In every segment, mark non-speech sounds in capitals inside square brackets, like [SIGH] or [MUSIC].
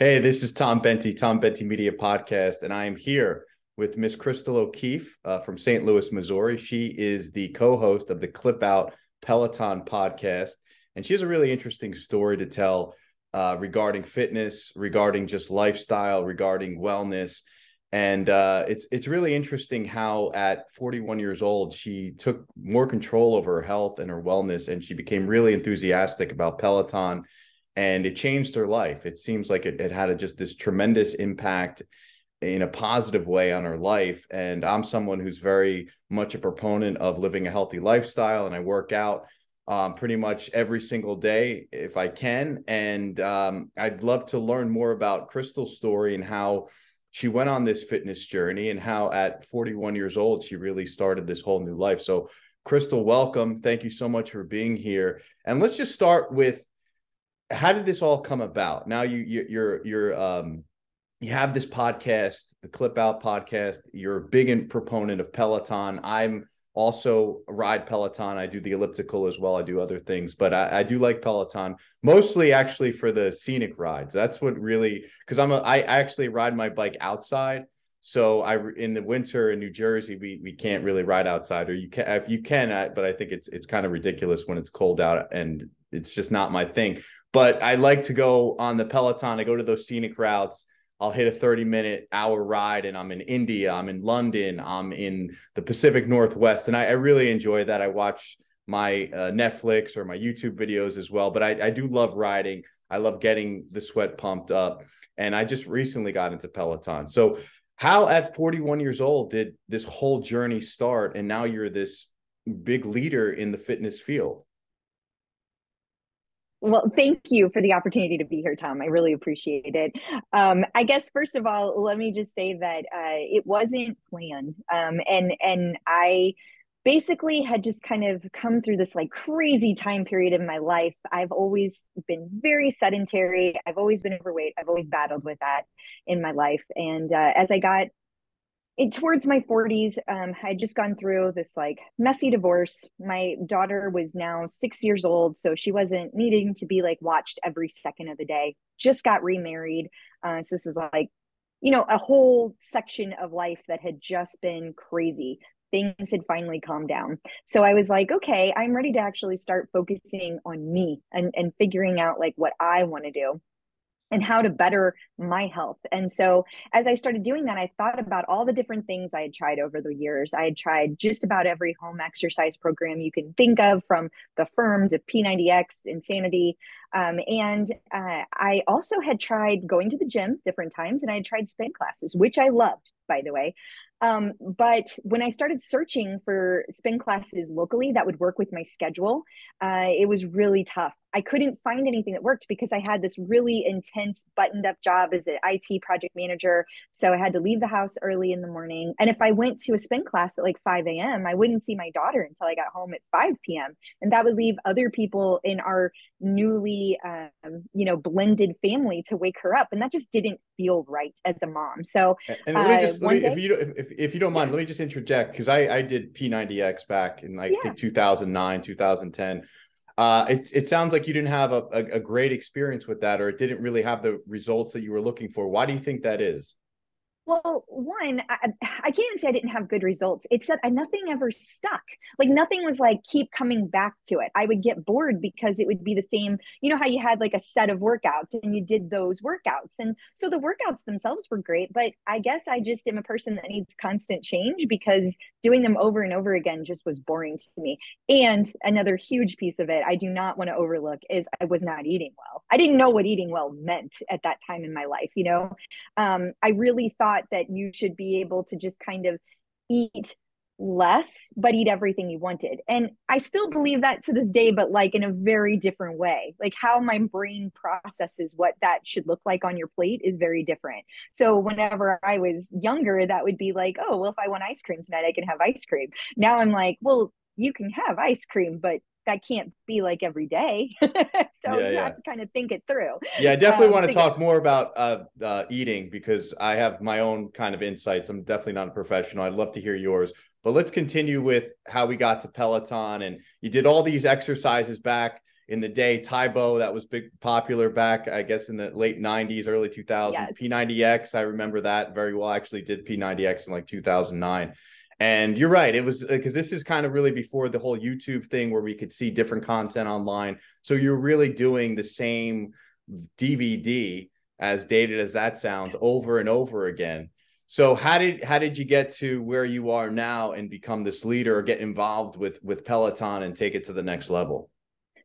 Hey, this is Tom Bentey, Tom Bentey Media Podcast, and I am here with Miss Crystal O'Keefe uh, from St. Louis, Missouri. She is the co-host of the Clip Out Peloton podcast, and she has a really interesting story to tell uh, regarding fitness, regarding just lifestyle, regarding wellness, and uh, it's it's really interesting how at 41 years old she took more control over her health and her wellness, and she became really enthusiastic about Peloton, and it changed her life. It seems like it, it had a, just this tremendous impact in a positive way on her life. And I'm someone who's very much a proponent of living a healthy lifestyle, and I work out um, pretty much every single day if I can. And um, I'd love to learn more about Crystal's story and how she went on this fitness journey and how at 41 years old she really started this whole new life. So, Crystal, welcome. Thank you so much for being here. And let's just start with how did this all come about? Now you, you you're you're um you have this podcast, the Clip Out podcast. You're a big proponent of Peloton. I'm also ride Peloton. I do the elliptical as well. I do other things, but I, I do like Peloton mostly actually for the scenic rides. That's what really because I'm a I actually ride my bike outside. So I in the winter in New Jersey we we can't really ride outside, or you can if you can, I, but I think it's it's kind of ridiculous when it's cold out and it's just not my thing. But I like to go on the Peloton. I go to those scenic routes I'll hit a 30 minute hour ride and I'm in India, I'm in London, I'm in the Pacific Northwest. And I, I really enjoy that. I watch my uh, Netflix or my YouTube videos as well. But I, I do love riding. I love getting the sweat pumped up. And I just recently got into Peloton. So, how at 41 years old did this whole journey start? And now you're this big leader in the fitness field. Well, thank you for the opportunity to be here, Tom. I really appreciate it. Um, I guess first of all, let me just say that uh, it wasn't planned, um, and and I basically had just kind of come through this like crazy time period in my life. I've always been very sedentary. I've always been overweight. I've always battled with that in my life, and uh, as I got it, towards my 40s um, i had just gone through this like messy divorce. My daughter was now six years old so she wasn't needing to be like watched every second of the day. Just got remarried uh, so this is like you know a whole section of life that had just been crazy. Things had finally calmed down. So i was like okay i'm ready to actually start focusing on me and, and figuring out like what i want to do and how to better my health. And so, as I started doing that, I thought about all the different things I had tried over the years. I had tried just about every home exercise program you can think of, from the firm to P90X, Insanity. Um, and uh, I also had tried going to the gym different times, and I had tried spin classes, which I loved, by the way. Um, but when I started searching for spin classes locally that would work with my schedule, uh, it was really tough. I couldn't find anything that worked because I had this really intense buttoned up job as an IT project manager. So I had to leave the house early in the morning. And if I went to a spin class at like 5 a.m., I wouldn't see my daughter until I got home at 5 p.m. And that would leave other people in our newly, um, you know, blended family to wake her up. And that just didn't feel right as a mom. So, and let me uh, let me, day, if you, if, if you don't mind, yeah. let me just interject because I, I did P90X back in like yeah. 2009, 2010 uh, it, it sounds like you didn't have a, a, a great experience with that, or it didn't really have the results that you were looking for. Why do you think that is? Well, one, I, I, can't even say I didn't have good results. It said I, nothing ever stuck. Like nothing was like keep coming back to it. I would get bored because it would be the same. You know how you had like a set of workouts and you did those workouts, and so the workouts themselves were great. But I guess I just am a person that needs constant change because doing them over and over again just was boring to me. And another huge piece of it I do not want to overlook is I was not eating well. I didn't know what eating well meant at that time in my life. You know, um, I really thought thought that you should be able to just kind of eat less but eat everything you wanted. And i still believe that to this day but like in a very different way. Like how my brain processes what that should look like on your plate is very different. So whenever i was younger that would be like oh well if i want ice cream tonight i can have ice cream. Now i'm like well you can have ice cream but that can't be like every day. [LAUGHS] so yeah, you yeah. have to kind of think it through. Yeah, I definitely um, want to talk more about uh, uh, eating because I have my own kind of insights. I'm definitely not a professional. I'd love to hear yours. But let's continue with how we got to Peloton and you did all these exercises back in the day. Tae Bo that was big popular back, I guess, in the late '90s, early 2000s. Yes. P90X, I remember that very well. I actually did P90X in like 2009. And you're right. It was because uh, this is kind of really before the whole YouTube thing where we could see different content online. So you're really doing the same DVD, as dated as that sounds, over and over again. So how did how did you get to where you are now and become this leader or get involved with with Peloton and take it to the next level?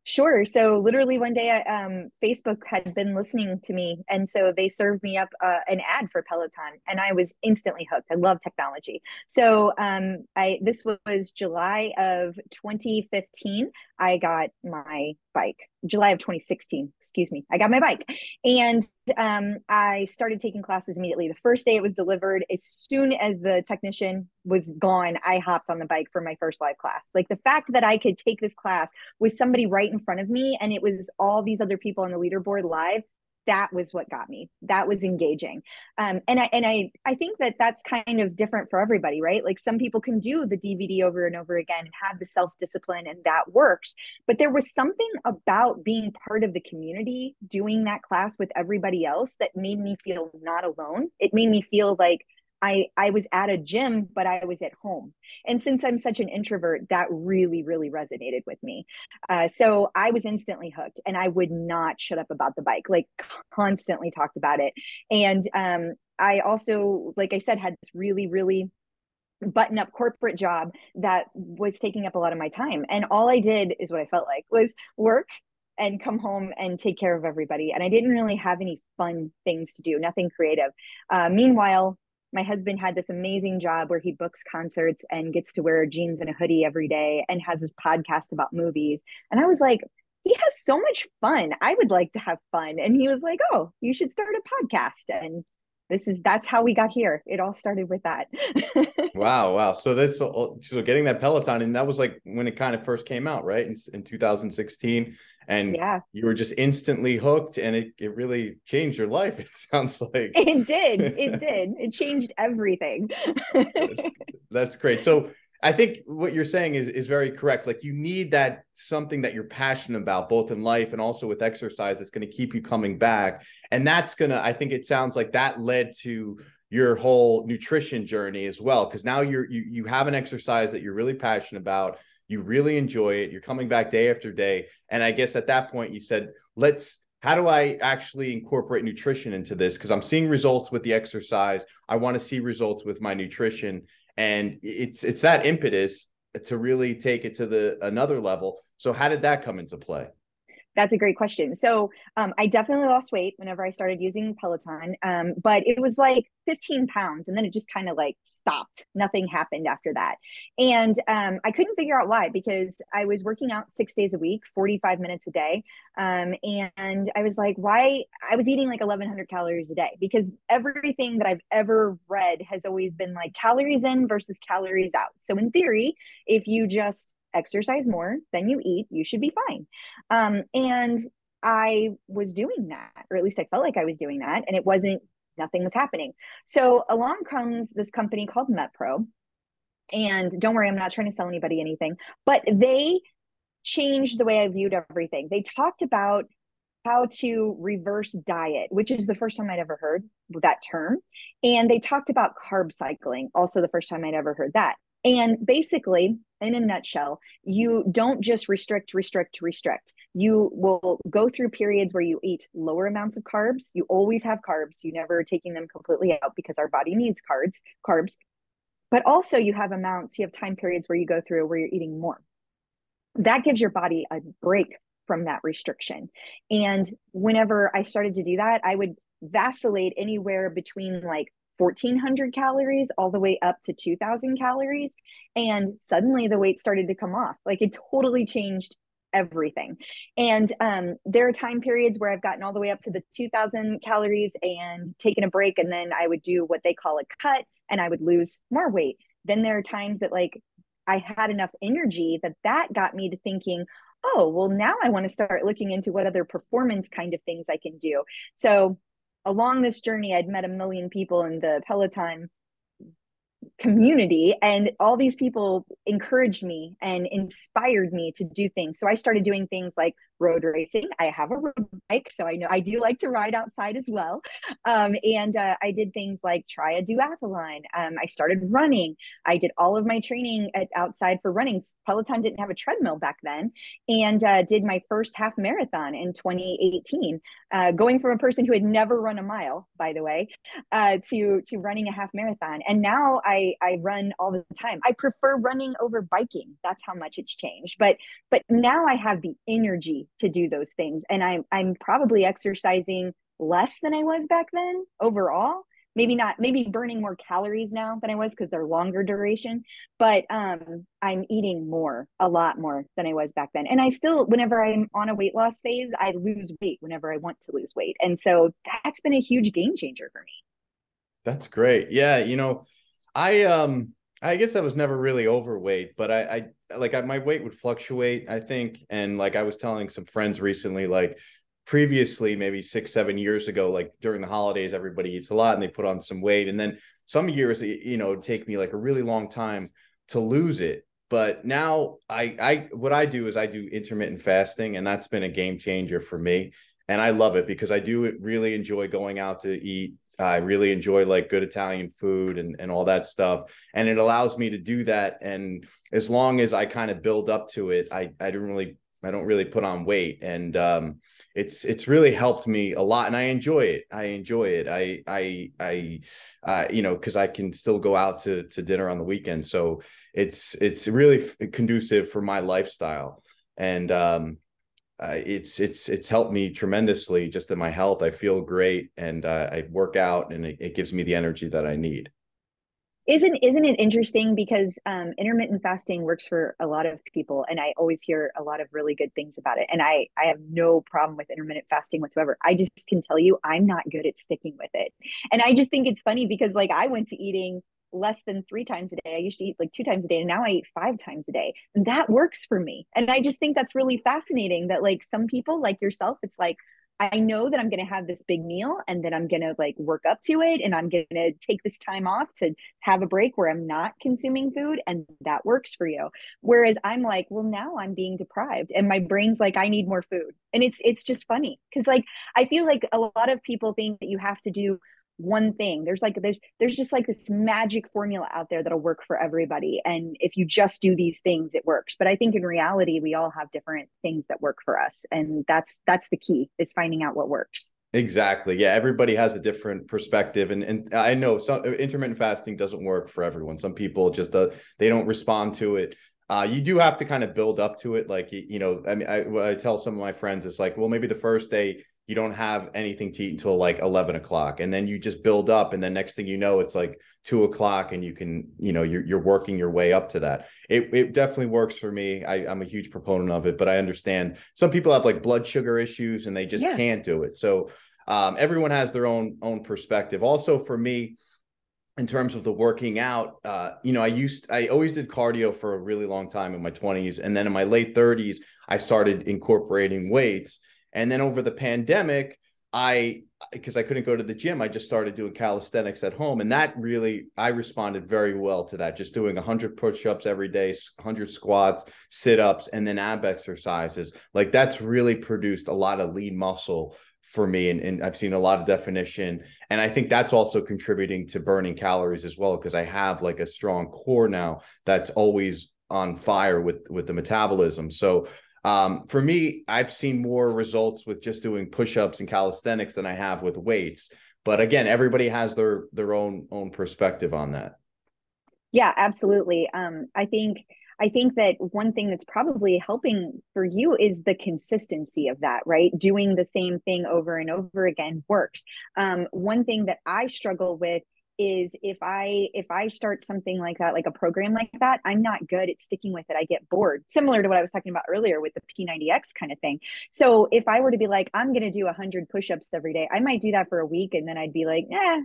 Sure. So literally one day, um, Facebook had been listening to me, and so they served me up uh, an ad for Peloton, and I was instantly hooked. I love technology. So um, I this was July of 2015. I got my bike. July of 2016, excuse me. I got my bike, and um, I started taking classes immediately. The first day it was delivered, as soon as the technician was gone, I hopped on the bike for my first live class. Like the fact that I could take this class with somebody right in front of me, and it was all these other people on the leaderboard live that was what got me. That was engaging. Um, and i and i i think that that's kind of different for everybody right? Like some people can do the dvd over and over again and have the self discipline and that works. But there was something about being part of the community doing that class with everybody else that made me feel not alone. It made me feel like I I was at a gym, but I was at home. And since I'm such an introvert, that really really resonated with me. Uh, so I was instantly hooked, and I would not shut up about the bike. Like constantly talked about it. And um, I also, like I said, had this really really button up corporate job that was taking up a lot of my time. And all I did is what I felt like was work and come home and take care of everybody. And I didn't really have any fun things to do, nothing creative. Uh, meanwhile, my husband had this amazing job where he books concerts and gets to wear jeans and a hoodie every day and has this podcast about movies. And I was like, he has so much fun. I would like to have fun. And he was like, oh, you should start a podcast. And this is that's how we got here. It all started with that. [LAUGHS] wow, wow. So this uh, so getting that Peloton and that was like when it kind of first came out, right? In, in 2016 and yeah. you were just instantly hooked and it, it really changed your life [LAUGHS] it sounds like it did it [LAUGHS] did it changed everything that's, that's, great so i think what you're saying is is very correct. Like you need that something that you're passionate about both in life and also with exercise that's going to keep you coming back. And that's to i think it sounds like that led to your whole nutrition journey as well because now you're you, you have an exercise that you're really passionate about. You really enjoy it. You're coming back day after day. And i guess at that point you said let's how do i actually incorporate nutrition into this? Because i'm seeing results with the exercise. I want to see results with my nutrition and it's it's that impetus to really take it to the another level. So how did that come into play that's a great question. So um, I definitely lost weight whenever I started using Peloton, um, but it was like 15 pounds, and then it just kind of like stopped. Nothing happened after that, and um, I couldn't figure out why because I was working out six days a week, 45 minutes a day, um, and I was like, why? I was eating like 1,100 calories a day because everything that I've ever read has always been like calories in versus calories out. So in theory, if you just exercise more than you eat, you should be fine. Um, and I was doing that, or at least I felt like I was doing that, and it wasn't, nothing was happening. So along comes this company called MetPro. And don't worry, I'm not trying to sell anybody anything, but they changed the way I viewed everything. They talked about how to reverse diet, which is the first time I'd ever heard that term. And they talked about carb cycling, also the first time I'd ever heard that. And basically, in a nutshell, you don't just restrict, restrict, restrict. You will go through periods where you eat lower amounts of carbs. You always have carbs. You never are taking them completely out because our body needs carbs, carbs. But also you have amounts, you have time periods where you go through where you're eating more. That gives your body a break from that restriction. And whenever I started to do that, I would vacillate anywhere between like 1400 calories all the way up to 2000 calories. And suddenly the weight started to come off. Like it totally changed everything. And um, there are time periods where i've gotten all the way up to the 2000 calories and taken a break and then i would do what they call a cut and i would lose more weight. Then there are times that like i had enough energy that that got me to thinking oh well now i want to start looking into what other performance kind of things i can do. So along this journey, I'd met a million people in the Peloton community and all these people encouraged me and inspired me to do things. So i started doing things like road racing. I have a road bike, so I know I do like to ride outside as well. Um, and uh, I did things like try a duathlon. Um, I started running. I did all of my training at, outside for running. Peloton didn't have a treadmill back then, and uh, did my first half marathon in 2018. Uh, going from a person who had never run a mile, by the way, uh, to to running a half marathon, and now I I run all the time. I prefer running over biking. That's how much it's changed. But but now I have the energy to do those things, and I'm I'm probably exercising less than I was back then overall. Maybe not, maybe burning more calories now than I was because they're longer duration, but um, I'm eating more, a lot more than I was back then. And I still, whenever I'm on a weight loss phase, I lose weight whenever I want to lose weight. And so that's been a huge game changer for me. That's great. Yeah. You know, I, um, I guess I was never really overweight, but I, I like I, my weight would fluctuate, I think. And like I was telling some friends recently, like previously, maybe six, seven years ago, like during the holidays, everybody eats a lot and they put on some weight. And then some years, you know, take me like a really long time to lose it. But now I, I, what I do is I do intermittent fasting, and that's been a game changer for me. And I love it because I do really enjoy going out to eat I really enjoy like good Italian food and, and all that stuff. And it allows me to do that. And as long as I kind of build up to it, I, I don't really, I don't really put on weight. And um, it's, it's really helped me a lot. And I enjoy it. I enjoy it. I, I, I, uh, you know, cause I can still go out to, to dinner on the weekend. So it's, it's really conducive for my lifestyle. And um, uh, it's it's it's helped me tremendously just in my health. I feel great, and uh, I work out, and it, it, gives me the energy that I need. Isn't isn't it interesting because um, intermittent fasting works for a lot of people, and I always hear a lot of really good things about it. And I I have no problem with intermittent fasting whatsoever. I just can tell you I'm not good at sticking with it, and I just think it's funny because like I went to eating less than three times a day. I used to eat like two times a day, and now I eat five times a day. And that works for me. And I just think that's really fascinating that, like, some people, like yourself, it's like, I know that I'm going to have this big meal and then I'm going to like work up to it and I'm going to take this time off to have a break where I'm not consuming food and that works for you. Whereas I'm like, well now I'm being deprived and my brain's like I need more food. And it's it's just funny cuz like I feel like a lot of people think that you have to do one thing. There's like there's there's just like this magic formula out there that'll work for everybody. And if you just do these things it works. But i think in reality we all have different things that work for us. And that's that's the key is finding out what works. Exactly. Yeah everybody has a different perspective. And and i know some intermittent fasting doesn't work for everyone. Some people just uh, they don't respond to it. Uh, you do have to kind of build up to it. Like, you know, I mean, I, I tell some of my friends, it's like, well, maybe the first day you don't have anything to eat until like 11 o'clock and then you just build up and then next thing you know it's like two o'clock and you can you know you're, you're working your way up to that. It, it definitely works for me. I, i'm a huge proponent of it but i understand some people have like blood sugar issues and they just yeah. can't do it. So um, everyone has their own own perspective. Also for me in terms of the working out uh, you know i used i always did cardio for a really long time in my 20s and then in my late 30s i started incorporating weights and then over the pandemic, I because I couldn't go to the gym, I just started doing calisthenics at home, and that really I responded very well to that. Just doing 100 push-ups every day, 100 squats, sit-ups, and then ab exercises. Like that's really produced a lot of lean muscle for me, and, and I've seen a lot of definition, and I think that's also contributing to burning calories as well because I have like a strong core now that's always on fire with with the metabolism. So um, for me, I've seen more results with just doing push-ups and calisthenics than I have with weights. But again, everybody has their their own own perspective on that. Yeah, absolutely. Um, I think I think that one thing that's probably helping for you is the consistency of that, right? Doing the same thing over and over again works. Um, one thing that I struggle with is if i if i start something like that like a program like that i'm not good at sticking with it. I get bored similar to what i was talking about earlier with the p90x kind of thing. So if i were to be like i'm going to do 100 push-ups every day i might do that for a week and then i'd be like eh.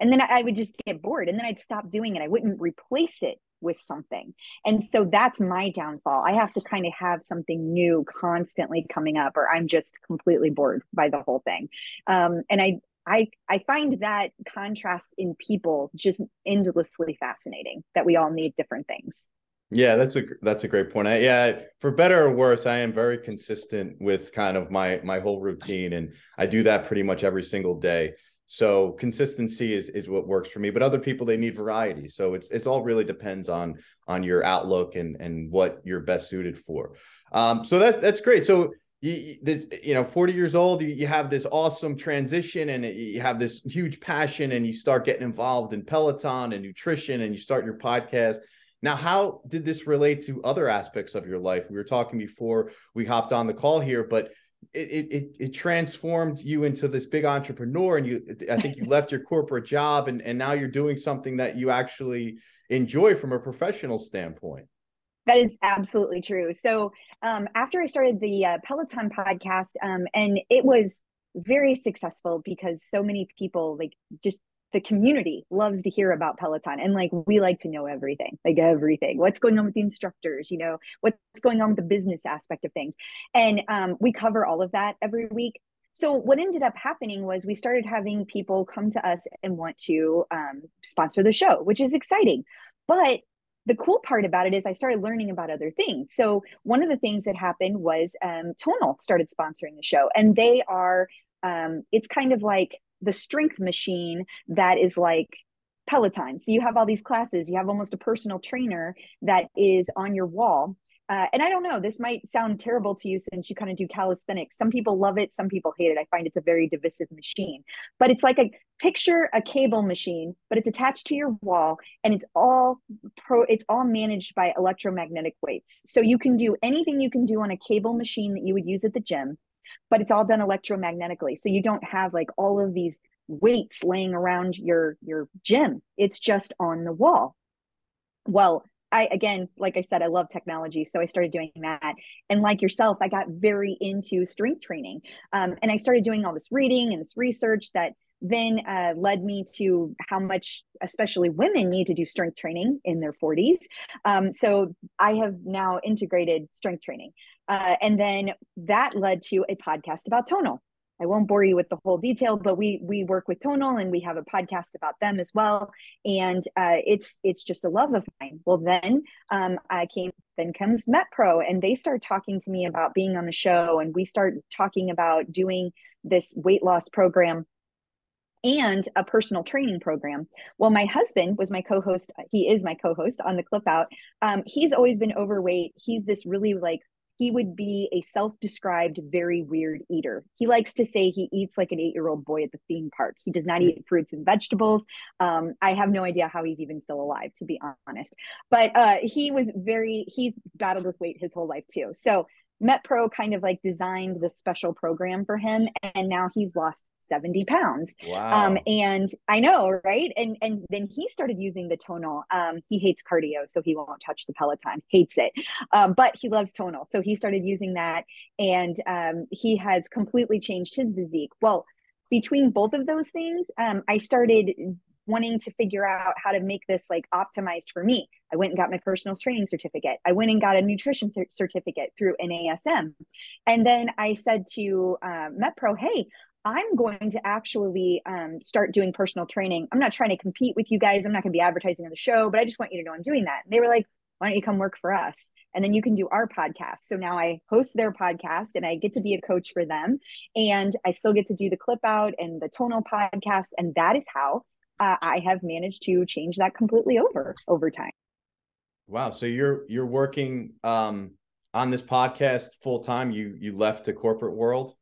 And then i would just get bored and then i'd stop doing it. I wouldn't replace it with something. And so that's my downfall. I have to kind of have something new constantly coming up or i'm just completely bored by the whole thing. Um, and i I I find that contrast in people just endlessly fascinating that we all need different things. Yeah, that's a that's a great point. I, yeah, for better or worse, I am very consistent with kind of my my whole routine, and I do that pretty much every single day. So consistency is is what works for me. But other people they need variety. So it's it's all really depends on on your outlook and and what you're best suited for. Um, so that that's great. So you this you know 40 years old you, you have this awesome transition and you have this huge passion and you start getting involved in peloton and nutrition and you start your podcast now, how did this relate to other aspects of your life? We were talking before we hopped on the call here, but it it it transformed you into this big entrepreneur, and you I think you [LAUGHS] left your corporate job, and and now you're doing something that you actually enjoy from a professional standpoint. That is absolutely true. So um, after I started the uh, Peloton podcast, um, and it was very successful because so many people like just the community loves to hear about Peloton and like we like to know everything, like everything. What's going on with the instructors, you know, what's going on with the business aspect of things. And um, we cover all of that every week. So what ended up happening was we started having people come to us and want to um, sponsor the show, which is exciting. But the cool part about it is I started learning about other things. So one of the things that happened was um, Tonal started sponsoring the show, and they are um, it's kind of like the strength machine that is like Peloton. So you have all these classes, you have almost a personal trainer that is on your wall. Uh, and I don't know, this might sound terrible to you since you kind of do calisthenics. Some people love it, some people hate it. I find it's a very divisive machine, but it's like a picture a cable machine, but it's attached to your wall and it's all pro, it's all managed by electromagnetic weights. So you can do anything you can do on a cable machine that you would use at the gym but it's all done electromagnetically. So you don't have like all of these weights laying around your your gym. It's just on the wall. Well, I again, like I said, I love technology, so I started doing that. And like yourself, I got very into strength training, um, and I started doing all this reading and this research that then uh, led me to how much especially women need to do strength training in their 40s um, so i have now integrated strength training. Uh, and then that led to a podcast about tonal i won't bore you with the whole detail but we we work with tonal and we have a podcast about them as well and uh, it's it's just a love of mine well then um, i came then comes metpro and they start talking to me about being on the show and we start talking about doing this weight loss program and a personal training program. Well, my husband was my co-host. He is my co-host on the clip out. Um, he's always been overweight. He's this really like he would be a self-described very weird eater. He likes to say he eats like an eight-year-old boy at the theme park. He does not eat fruits and vegetables. Um, I have no idea how he's even still alive, to be honest. But uh, he was very he's battled with weight his whole life too. So MetPro kind of like designed this special program for him, and now he's lost 70 pounds. Wow. Um, and I know, right? And and then he started using the tonal. Um, he hates cardio, so he won't touch the Peloton, hates it. Um, but he loves tonal. So he started using that and um, he has completely changed his physique. Well, between both of those things, um, I started wanting to figure out how to make this like optimized for me. I went and got my personal training certificate. I went and got a nutrition certificate through NASM. And then I said to uh, MetPro, hey, I'm going to actually um, start doing personal training. I'm not trying to compete with you guys. I'm not going to be advertising on the show, but I just want you to know I'm doing that. And they were like, why don't you come work for us? And then you can do our podcast. So now I host their podcast and I get to be a coach for them. And I still get to do the clip out and the tonal podcast. And that is how uh, I have managed to change that completely over over time. Wow. So you're you're working um, on this podcast full time. You you left the corporate world.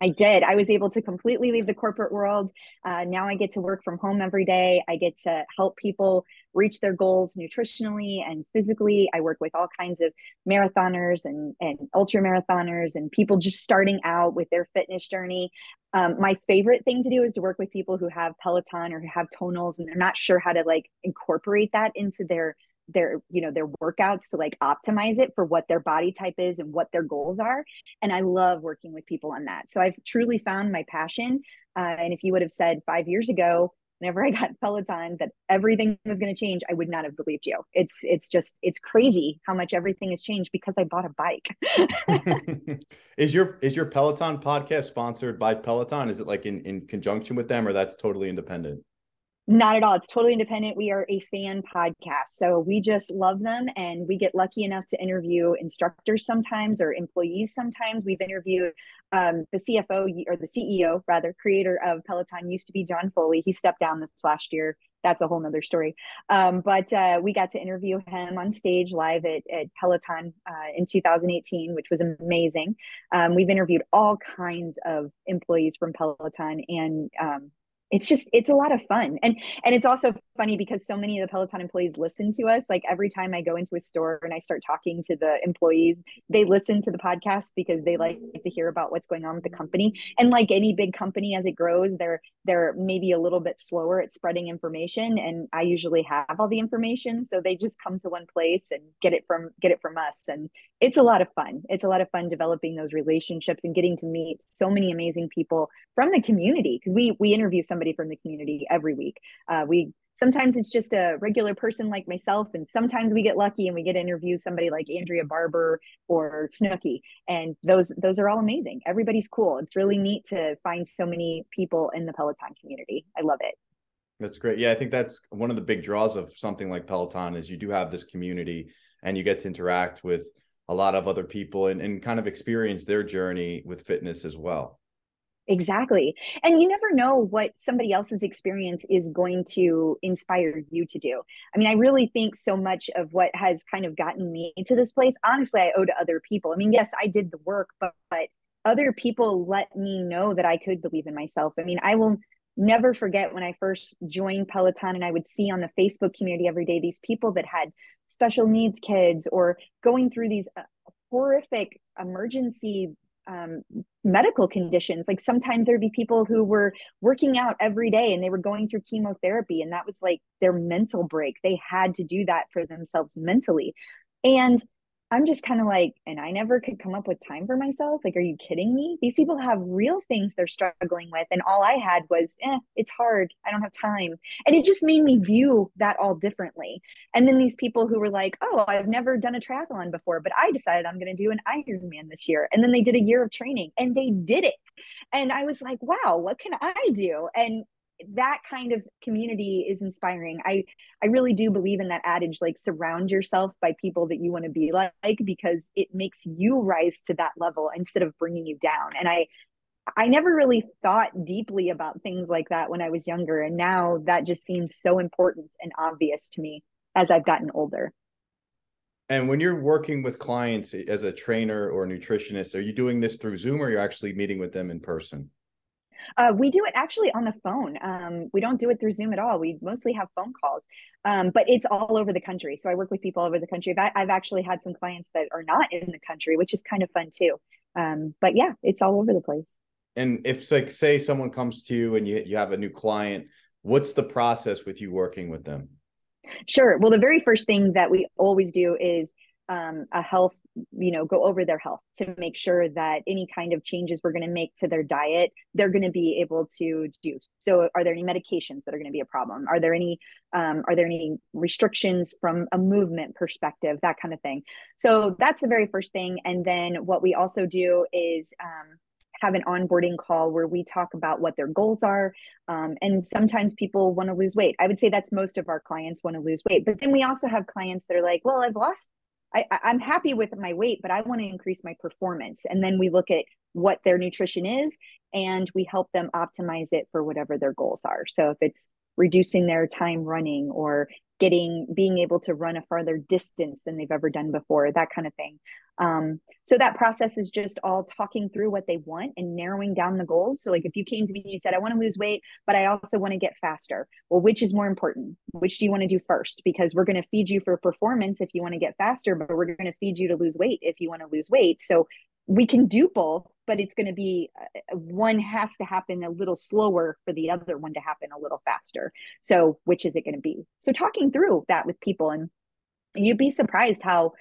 I did. I was able to completely leave the corporate world. Uh, now I get to work from home every day. I get to help people reach their goals nutritionally and physically. I work with all kinds of marathoners and, and ultra marathoners and people just starting out with their fitness journey. Um, my favorite thing to do is to work with people who have Peloton or who have tonals and they're not sure how to like incorporate that into their their you know their workouts to like optimize it for what their body type is and what their goals are and i love working with people on that. So i've truly found my passion uh, and if you would have said five years ago whenever i got [LAUGHS] peloton that everything was going to change i would not have believed you. It's it's just it's crazy how much everything has changed because i bought a bike. [LAUGHS] Is your is your peloton podcast sponsored by peloton? Is it like in in conjunction with them or that's totally independent Not at all. It's totally independent. We are a fan podcast. So we just love them and we get lucky enough to interview instructors sometimes or employees sometimes. We've interviewed um, the CFO or the CEO, rather, creator of Peloton used to be John Foley. He stepped down this last year. That's a whole nother story. Um, but uh, we got to interview him on stage live at, at Peloton uh, in 2018, which was amazing. Um, we've interviewed all kinds of employees from Peloton and um, it's just it's a lot of fun. And and it's also funny because so many of the peloton employees listen to us. Like every time i go into a store and i start talking to the employees they listen to the podcast because they like to hear about what's going on with the company. And like any big company as it grows they're they're maybe a little bit slower at spreading information. And i usually have all the information. So they just come to one place and get it from get it from us. And it's a lot of fun. It's a lot of fun developing those relationships and getting to meet so many amazing people from the community. Because we we interview some somebody from the community every week. Uh, we sometimes it's just a regular person like myself, and sometimes we get lucky and we get to interview somebody like Andrea Barber or Snooki, and those those are all amazing. Everybody's cool. It's really neat to find so many people in the Peloton community. I love it. That's great. Yeah, I think that's one of the big draws of something like Peloton is you do have this community and you get to interact with a lot of other people and, and kind of experience their journey with fitness as well. Exactly. And you never know what somebody else's experience is going to inspire you to do. I mean, I really think so much of what has kind of gotten me to this place, honestly, I owe to other people. I mean, yes, I did the work, but, but other people let me know that I could believe in myself. I mean, I will never forget when I first joined Peloton and I would see on the Facebook community every day these people that had special needs kids or going through these uh, horrific emergency um, medical conditions. Like sometimes there'd be people who were working out every day and they were going through chemotherapy, and that was like their mental break. They had to do that for themselves mentally. And I'm just kind of like, and I never could come up with time for myself. Like, are you kidding me? These people have real things they're struggling with. And all I had was, eh, it's hard. I don't have time. And it just made me view that all differently. And then these people who were like, oh, I've never done a triathlon before, but I decided I'm going to do an Ironman this year. And then they did a year of training and they did it. And I was like, wow, what can I do? And that kind of community is inspiring. I I really do believe in that adage like surround yourself by people that you want to be like because it makes you rise to that level instead of bringing you down. And I I never really thought deeply about things like that when I was younger and now that just seems so important and obvious to me as I've gotten older. And when you're working with clients as a trainer or a nutritionist, are you doing this through Zoom or are you're actually meeting with them in person? Uh, we do it actually on the phone. Um, we don't do it through Zoom at all. We mostly have phone calls, um, but it's all over the country. So I work with people all over the country. I've, I've actually had some clients that are not in the country, which is kind of fun too. Um, but yeah, it's all over the place. And if like say someone comes to you and you you have a new client, what's the process with you working with them? Sure. Well, the very first thing that we always do is um, a health you know go over their health to make sure that any kind of changes we're going to make to their diet they're going to be able to do so are there any medications that are going to be a problem are there any um, are there any restrictions from a movement perspective that kind of thing so that's the very first thing and then what we also do is um, have an onboarding call where we talk about what their goals are. Um, and sometimes people want to lose weight. I would say that's most of our clients want to lose weight. But then we also have clients that are like, well, I've lost I, I'm happy with my weight, but I want to increase my performance. And then we look at what their nutrition is and we help them optimize it for whatever their goals are. So if it's reducing their time running or getting being able to run a farther distance than they've ever done before that kind of thing. Um, so that process is just all talking through what they want and narrowing down the goals. So like if you came to me and you said i want to lose weight but i also want to get faster. Well which is more important? Which do you want to do first? Because we're going to feed you for performance if you want to get faster but we're going to feed you to lose weight if you want to lose weight. So we can do both but it's going to be uh, one has to happen a little slower for the other one to happen a little faster. So which is it going to be? So talking through that with people and you'd be surprised how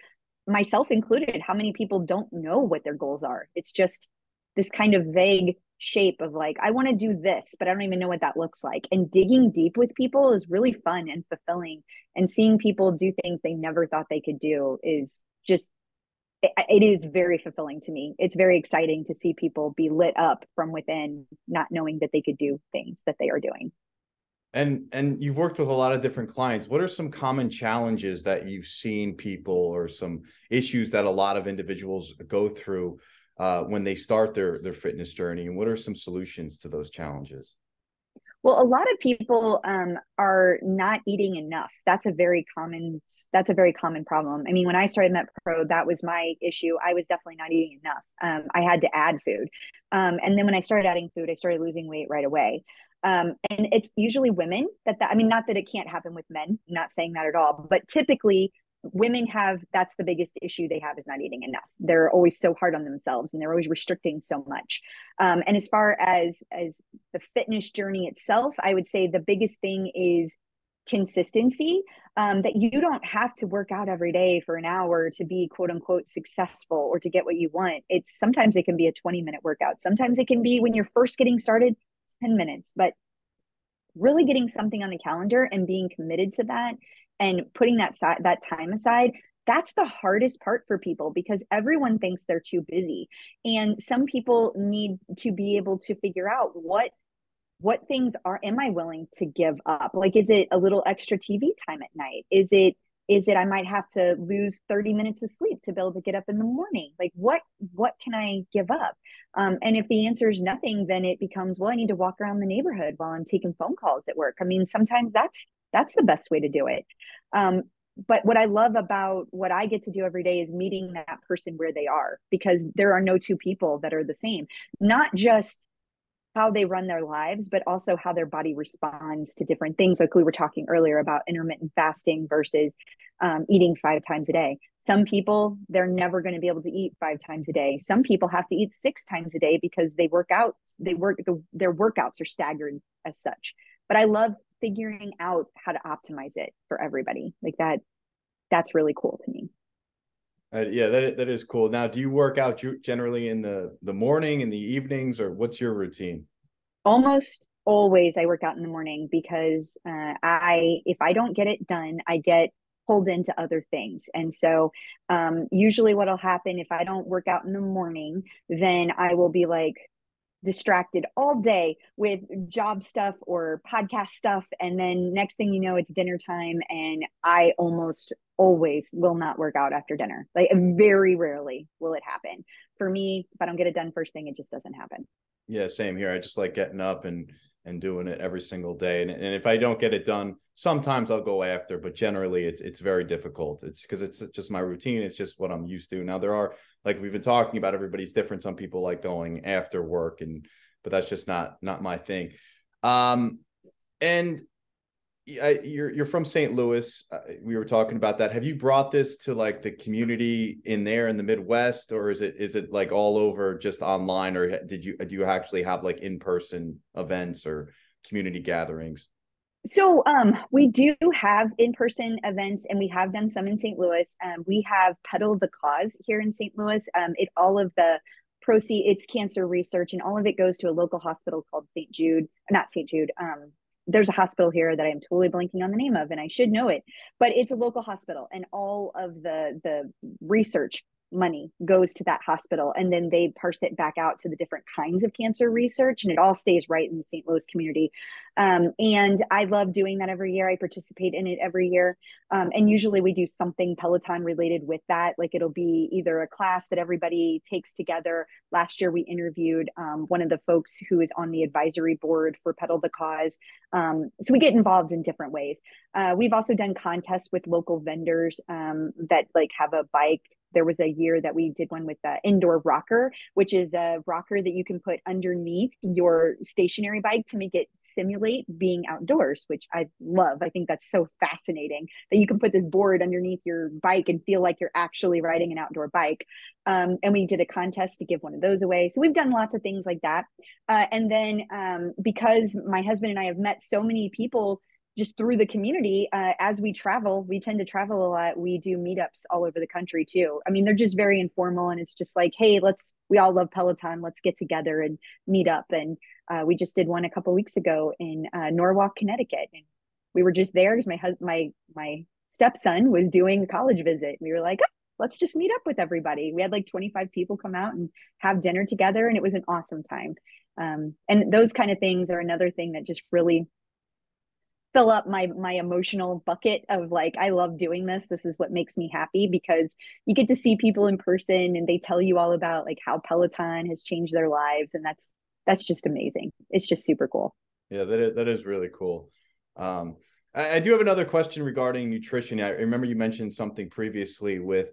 myself included how many people don't know what their goals are. It's just this kind of vague shape of like i want to do this but i don't even know what that looks like. And digging deep with people is really fun and fulfilling and seeing people do things they never thought they could do is just it, is very fulfilling to me. It's very exciting to see people be lit up from within, not knowing that they could do things that they are doing. And and you've worked with a lot of different clients. What are some common challenges that you've seen people or some issues that a lot of individuals go through uh, when they start their their fitness journey? And what are some solutions to those challenges? Well, a lot of people um, are not eating enough. That's a very common. That's a very common problem. I mean, when I started MetPro, that was my issue. I was definitely not eating enough. Um, I had to add food, um, and then when I started adding food, I started losing weight right away. Um, and it's usually women that, that I mean, not that it can't happen with men. Not saying that at all, but typically women have that's the biggest issue they have is not eating enough. They're always so hard on themselves and they're always restricting so much. Um, and as far as as the fitness journey itself i would say the biggest thing is consistency. Um, that you don't have to work out every day for an hour to be quote unquote successful or to get what you want. It's sometimes it can be a 20 minute workout. Sometimes it can be when you're first getting started 10 minutes. But really getting something on the calendar and being committed to that and putting that si- that time aside that's the hardest part for people because everyone thinks they're too busy. And some people need to be able to figure out what what things are am i willing to give up? Like is it a little extra tv time at night? Is it is it i might have to lose 30 minutes of sleep to be able to get up in the morning? Like what what can i give up? Um, and if the answer is nothing then it becomes well i need to walk around the neighborhood while i'm taking phone calls at work. I mean sometimes that's that's the best way to do it. Um, but what i love about what i get to do every day is meeting that person where they are because there are no two people that are the same. Not just how they run their lives but also how their body responds to different things. Like we were talking earlier about intermittent fasting versus um, eating five times a day. Some people they're never going to be able to eat five times a day. Some people have to eat six times a day because they work out they work the, their workouts are staggered as such. But i love figuring out how to optimize it for everybody. Like that that's really cool to me. Uh, yeah that, that is cool. Now do you work out generally in the the morning in the evenings or what's your routine? Almost always i work out in the morning because uh, i if i don't get it done i get pulled into other things. And so um, usually what'll happen if i don't work out in the morning then i will be like distracted all day with job stuff or podcast stuff. And then next thing you know it's dinner time and i almost always will not work out after dinner. Like very rarely will it happen. For me if i don't get it done first thing it just doesn't happen. Yeah same here. I just like getting up and and doing it every single day. And, and if I don't get it done, sometimes I'll go after, but generally it's it's very difficult. It's because it's just my routine. It's just what I'm used to. Now there are like we've been talking about, everybody's different. Some people like going after work, and but that's just not not my thing. Um, and I, you're you're from St. Louis. Uh, we were talking about that. Have you brought this to like the community in there in the Midwest, or is it is it like all over just online, or did you do you actually have like in person events or community gatherings? So um, we do have in-person events, and we have done some in St. Louis. Um, we have Pedal the Cause here in St. Louis. Um, it all of the proceed it's cancer research, and all of it goes to a local hospital called St. Jude, not St. Jude, um, there's a hospital here that I'm totally blanking on the name of, and I should know it, but it's a local hospital, and all of the the research money goes to that hospital and then they parse it back out to the different kinds of cancer research and it all stays right in the st louis community. Um, and i love doing that every year. I participate in it every year. Um, and usually we do something peloton related with that. Like it'll be either a class that everybody takes together. Last year we interviewed um, one of the folks who is on the advisory board for pedal the cause. Um, so we get involved in different ways. Uh, we've also done contests with local vendors um, that like have a bike there was a year that we did one with the indoor rocker, which is a rocker that you can put underneath your stationary bike to make it simulate being outdoors, which I love. I think that's so fascinating that you can put this board underneath your bike and feel like you're actually riding an outdoor bike. Um, and we did a contest to give one of those away. So we've done lots of things like that. Uh, and then um, because my husband and I have met so many people just through the community uh, as we travel we tend to travel a lot. We do meetups all over the country too. I mean they're just very informal and it's just like hey let's we all love peloton. Let's get together and meet up. And uh, we just did one a couple weeks ago in uh, norwalk connecticut. And we were just there because my husband my my stepson was doing a college visit. We were like oh, let's just meet up with everybody. We had like 25 people come out and have dinner together and it was an awesome time. Um, and those kind of things are another thing that just really fill up my my emotional bucket of like I love doing this. This is what makes me happy because you get to see people in person and they tell you all about like how Peloton has changed their lives and that's that's just amazing. It's just super cool. Yeah, that is, that is really cool. Um, I, I do have another question regarding nutrition. I remember you mentioned something previously with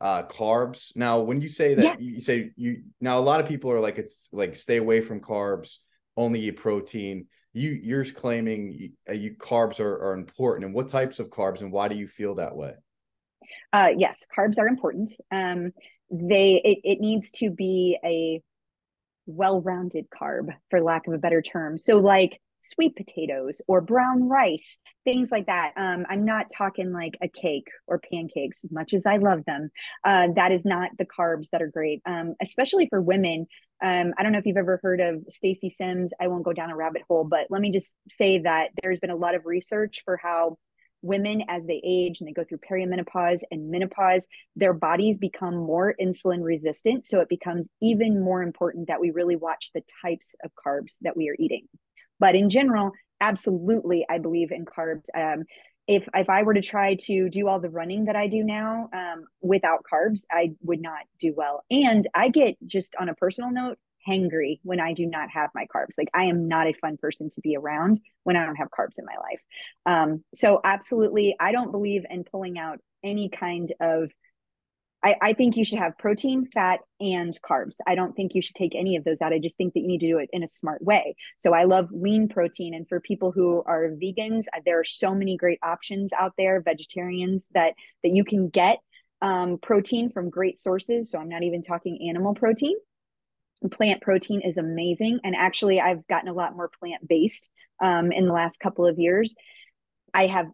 uh, carbs. Now, when you say that, yes. you say you now a lot of people are like it's like stay away from carbs, only eat protein. You you're claiming you, uh, you carbs are, are important, and what types of carbs, and why do you feel that way? Uh, yes, carbs are important. Um, they it, it needs to be a well-rounded carb, for lack of a better term. So, like sweet potatoes or brown rice, things like that. Um, I'm not talking like a cake or pancakes, as much as I love them. Uh, that is not the carbs that are great, um, especially for women. Um, I don't know if you've ever heard of Stacy Sims. I won't go down a rabbit hole, but let me just say that there's been a lot of research for how women as they age and they go through perimenopause and menopause their bodies become more insulin resistant so it becomes even more important that we really watch the types of carbs that we are eating but in general, absolutely, I believe in carbs. Um, if if I were to try to do all the running that I do now um, without carbs, I would not do well. And I get just on a personal note hangry when I do not have my carbs. Like I am not a fun person to be around when I don't have carbs in my life. Um, so absolutely, I don't believe in pulling out any kind of I, I think you should have protein, fat, and carbs. I don't think you should take any of those out. I just think that you need to do it in a smart way. So I love lean protein. And for people who are vegans, uh, there are so many great options out there, vegetarians that that you can get um, protein from great sources. So I'm not even talking animal protein. Plant protein is amazing. And actually, I've gotten a lot more plant based um, in the last couple of years. I have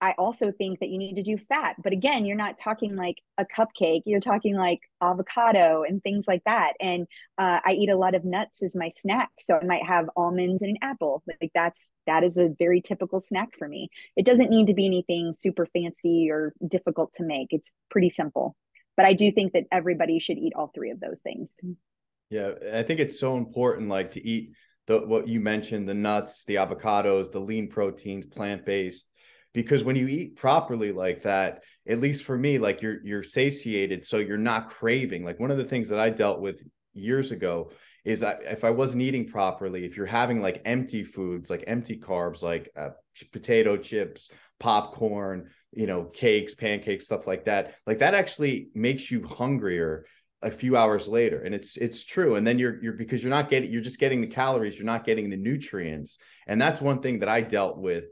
I also think that you need to do fat. But again, you're not talking like a cupcake, you're talking like avocado and things like that. And uh, I eat a lot of nuts as my snack. So I might have almonds and an apple. Like that's, that is a very typical snack for me. It doesn't need to be anything super fancy or difficult to make. It's pretty simple. But I do think that everybody should eat all three of those things. Yeah. I think it's so important, like to eat the, what you mentioned, the nuts, the avocados, the lean proteins, plant-based, because when you eat properly like that at least for me like you're you're satiated so you're not craving. Like one of the things that i dealt with years ago is that if i wasn't eating properly if you're having like empty foods like empty carbs like uh, potato chips popcorn you know cakes pancakes stuff like that like that actually makes you hungrier a few hours later. And it's it's true. And then you're you're because you're not getting you're just getting the calories you're not getting the nutrients. And that's one thing that i dealt with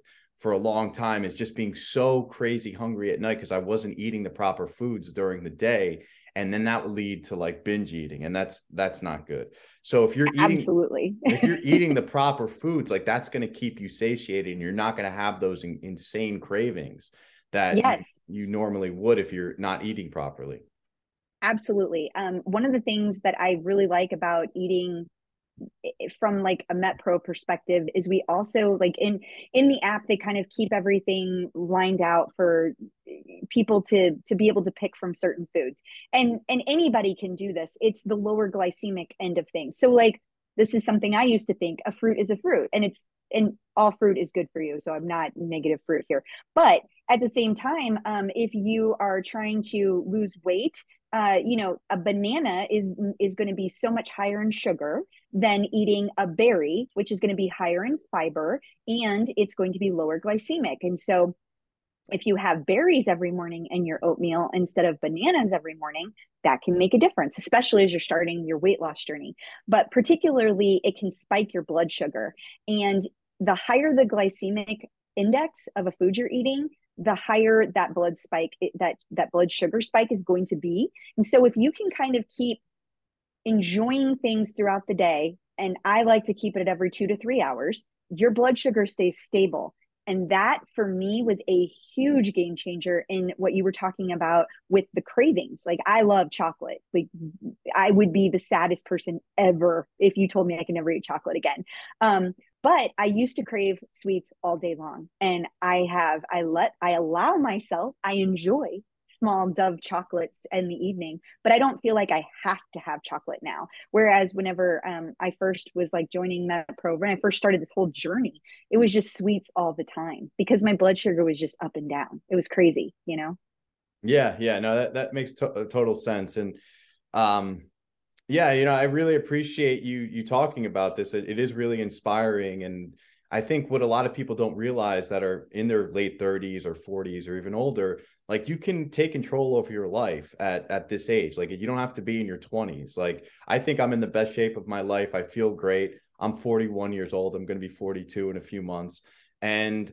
for a long time is just being so crazy hungry at night because I wasn't eating the proper foods during the day. And then that would lead to like binge eating. And that's that's not good. So if you're eating absolutely if you're [LAUGHS] eating the proper foods, like that's going to keep you satiated and you're not going to have those in, insane cravings that yes. you, you normally would if you're not eating properly. Absolutely. Um, one of the things that I really like about eating from like a MetPro perspective is we also like in in the app they kind of keep everything lined out for people to to be able to pick from certain foods. And and anybody can do this. It's the lower glycemic end of things. So like this is something i used to think a fruit is a fruit and it's and all fruit is good for you so i'm not negative fruit here. But at the same time um, if you are trying to lose weight uh, you know, a banana is is going to be so much higher in sugar than eating a berry, which is going to be higher in fiber, and it's going to be lower glycemic. And so, if you have berries every morning in your oatmeal instead of bananas every morning, that can make a difference, especially as you're starting your weight loss journey. But particularly, it can spike your blood sugar, and the higher the glycemic index of a food you're eating, the higher that blood spike that that blood sugar spike is going to be. And so if you can kind of keep enjoying things throughout the day and i like to keep it at every two to three hours your blood sugar stays stable and that for me was a huge game changer in what you were talking about with the cravings. Like i love chocolate. Like i would be the saddest person ever if you told me i could never eat chocolate again. Um, but i used to crave sweets all day long. And i have i let i allow myself i enjoy small Dove chocolates in the evening, but I don't feel like I have to have chocolate now. Whereas whenever um, I first was like joining that program, I first started this whole journey, it was just sweets all the time because my blood sugar was just up and down. It was crazy, you know? Yeah, yeah, no, that, that makes to- total sense. And um, yeah, you know, I really appreciate you you talking about this. It, it is really inspiring and I think what a lot of people don't realize that are in their late 30s or 40s or even older, like you can take control over your life at at this age. Like you don't have to be in your 20s. Like I think I'm in the best shape of my life. I feel great. I'm 41 years old. I'm going to be 42 in a few months. And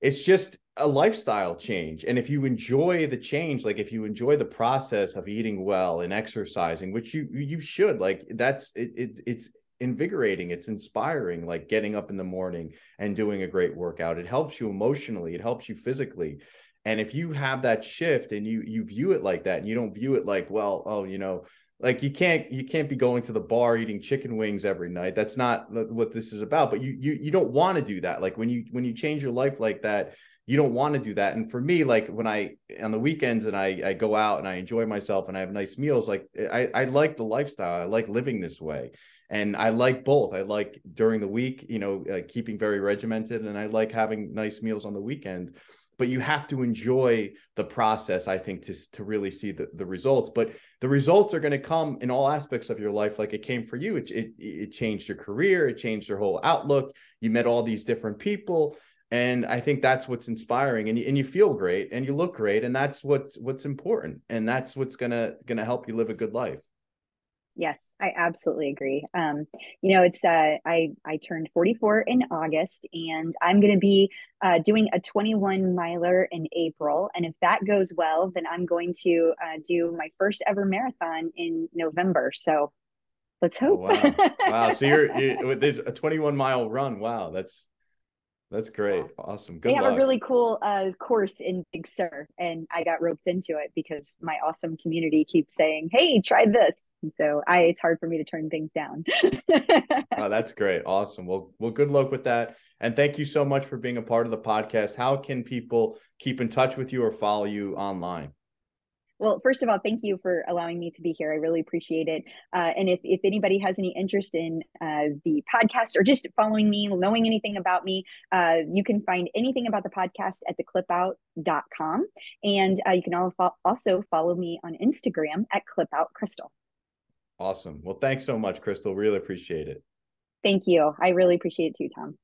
it's just a lifestyle change. And if you enjoy the change, like if you enjoy the process of eating well and exercising, which you you should, like that's it, it it's invigorating it's inspiring like getting up in the morning and doing a great workout. It helps you emotionally it helps you physically. And if you have that shift and you you view it like that and you don't view it like well oh you know like you can't you can't be going to the bar eating chicken wings every night. That's not what this is about. But you you you don't want to do that. Like when you when you change your life like that you don't want to do that. And for me like when i on the weekends and i i go out and i enjoy myself and i have nice meals like eh, i i like the lifestyle. I like living this way and I like both. I like during the week, you know, uh, keeping very regimented, and I like having nice meals on the weekend. But you have to enjoy the process, I think, to to really see the, the results. But the results are going to come in all aspects of your life, like it came for you. It, it it changed your career, it changed your whole outlook. You met all these different people, and I think that's what's inspiring. And you, and you feel great, and you look great, and that's what's what's important, and that's what's gonna gonna help you live a good life. Yes, I absolutely agree. Um, you know, it's uh, I I turned 44 in August, and I'm going to be uh, doing a 21 miler in April. And if that goes well, then I'm going to uh, do my first ever marathon in November. So let's oh, hope. Oh, wow! wow! So you're, [LAUGHS] you're there's a 21 mile run. Wow, that's that's great. Awesome. Good. They have luck. a really cool uh, course in Big Sur, and I got roped into it because my awesome community keeps saying, "Hey, try this." And so I it's hard for me to turn things down. [LAUGHS] oh, that's great. Awesome. Well, well, good luck with that. And thank you so much for being a part of the podcast. How can people keep in touch with you or follow you online? Well, first of all, thank you for allowing me to be here. I really appreciate it. Uh, and if, if anybody has any interest in uh, the podcast or just following me, knowing anything about me, uh, you can find anything about the podcast at theclipout.com. And uh, you can also follow me on Instagram at clipoutcrystal. Awesome. Well, thanks so much, Crystal. Really appreciate it. Thank you. I really appreciate it too, Tom.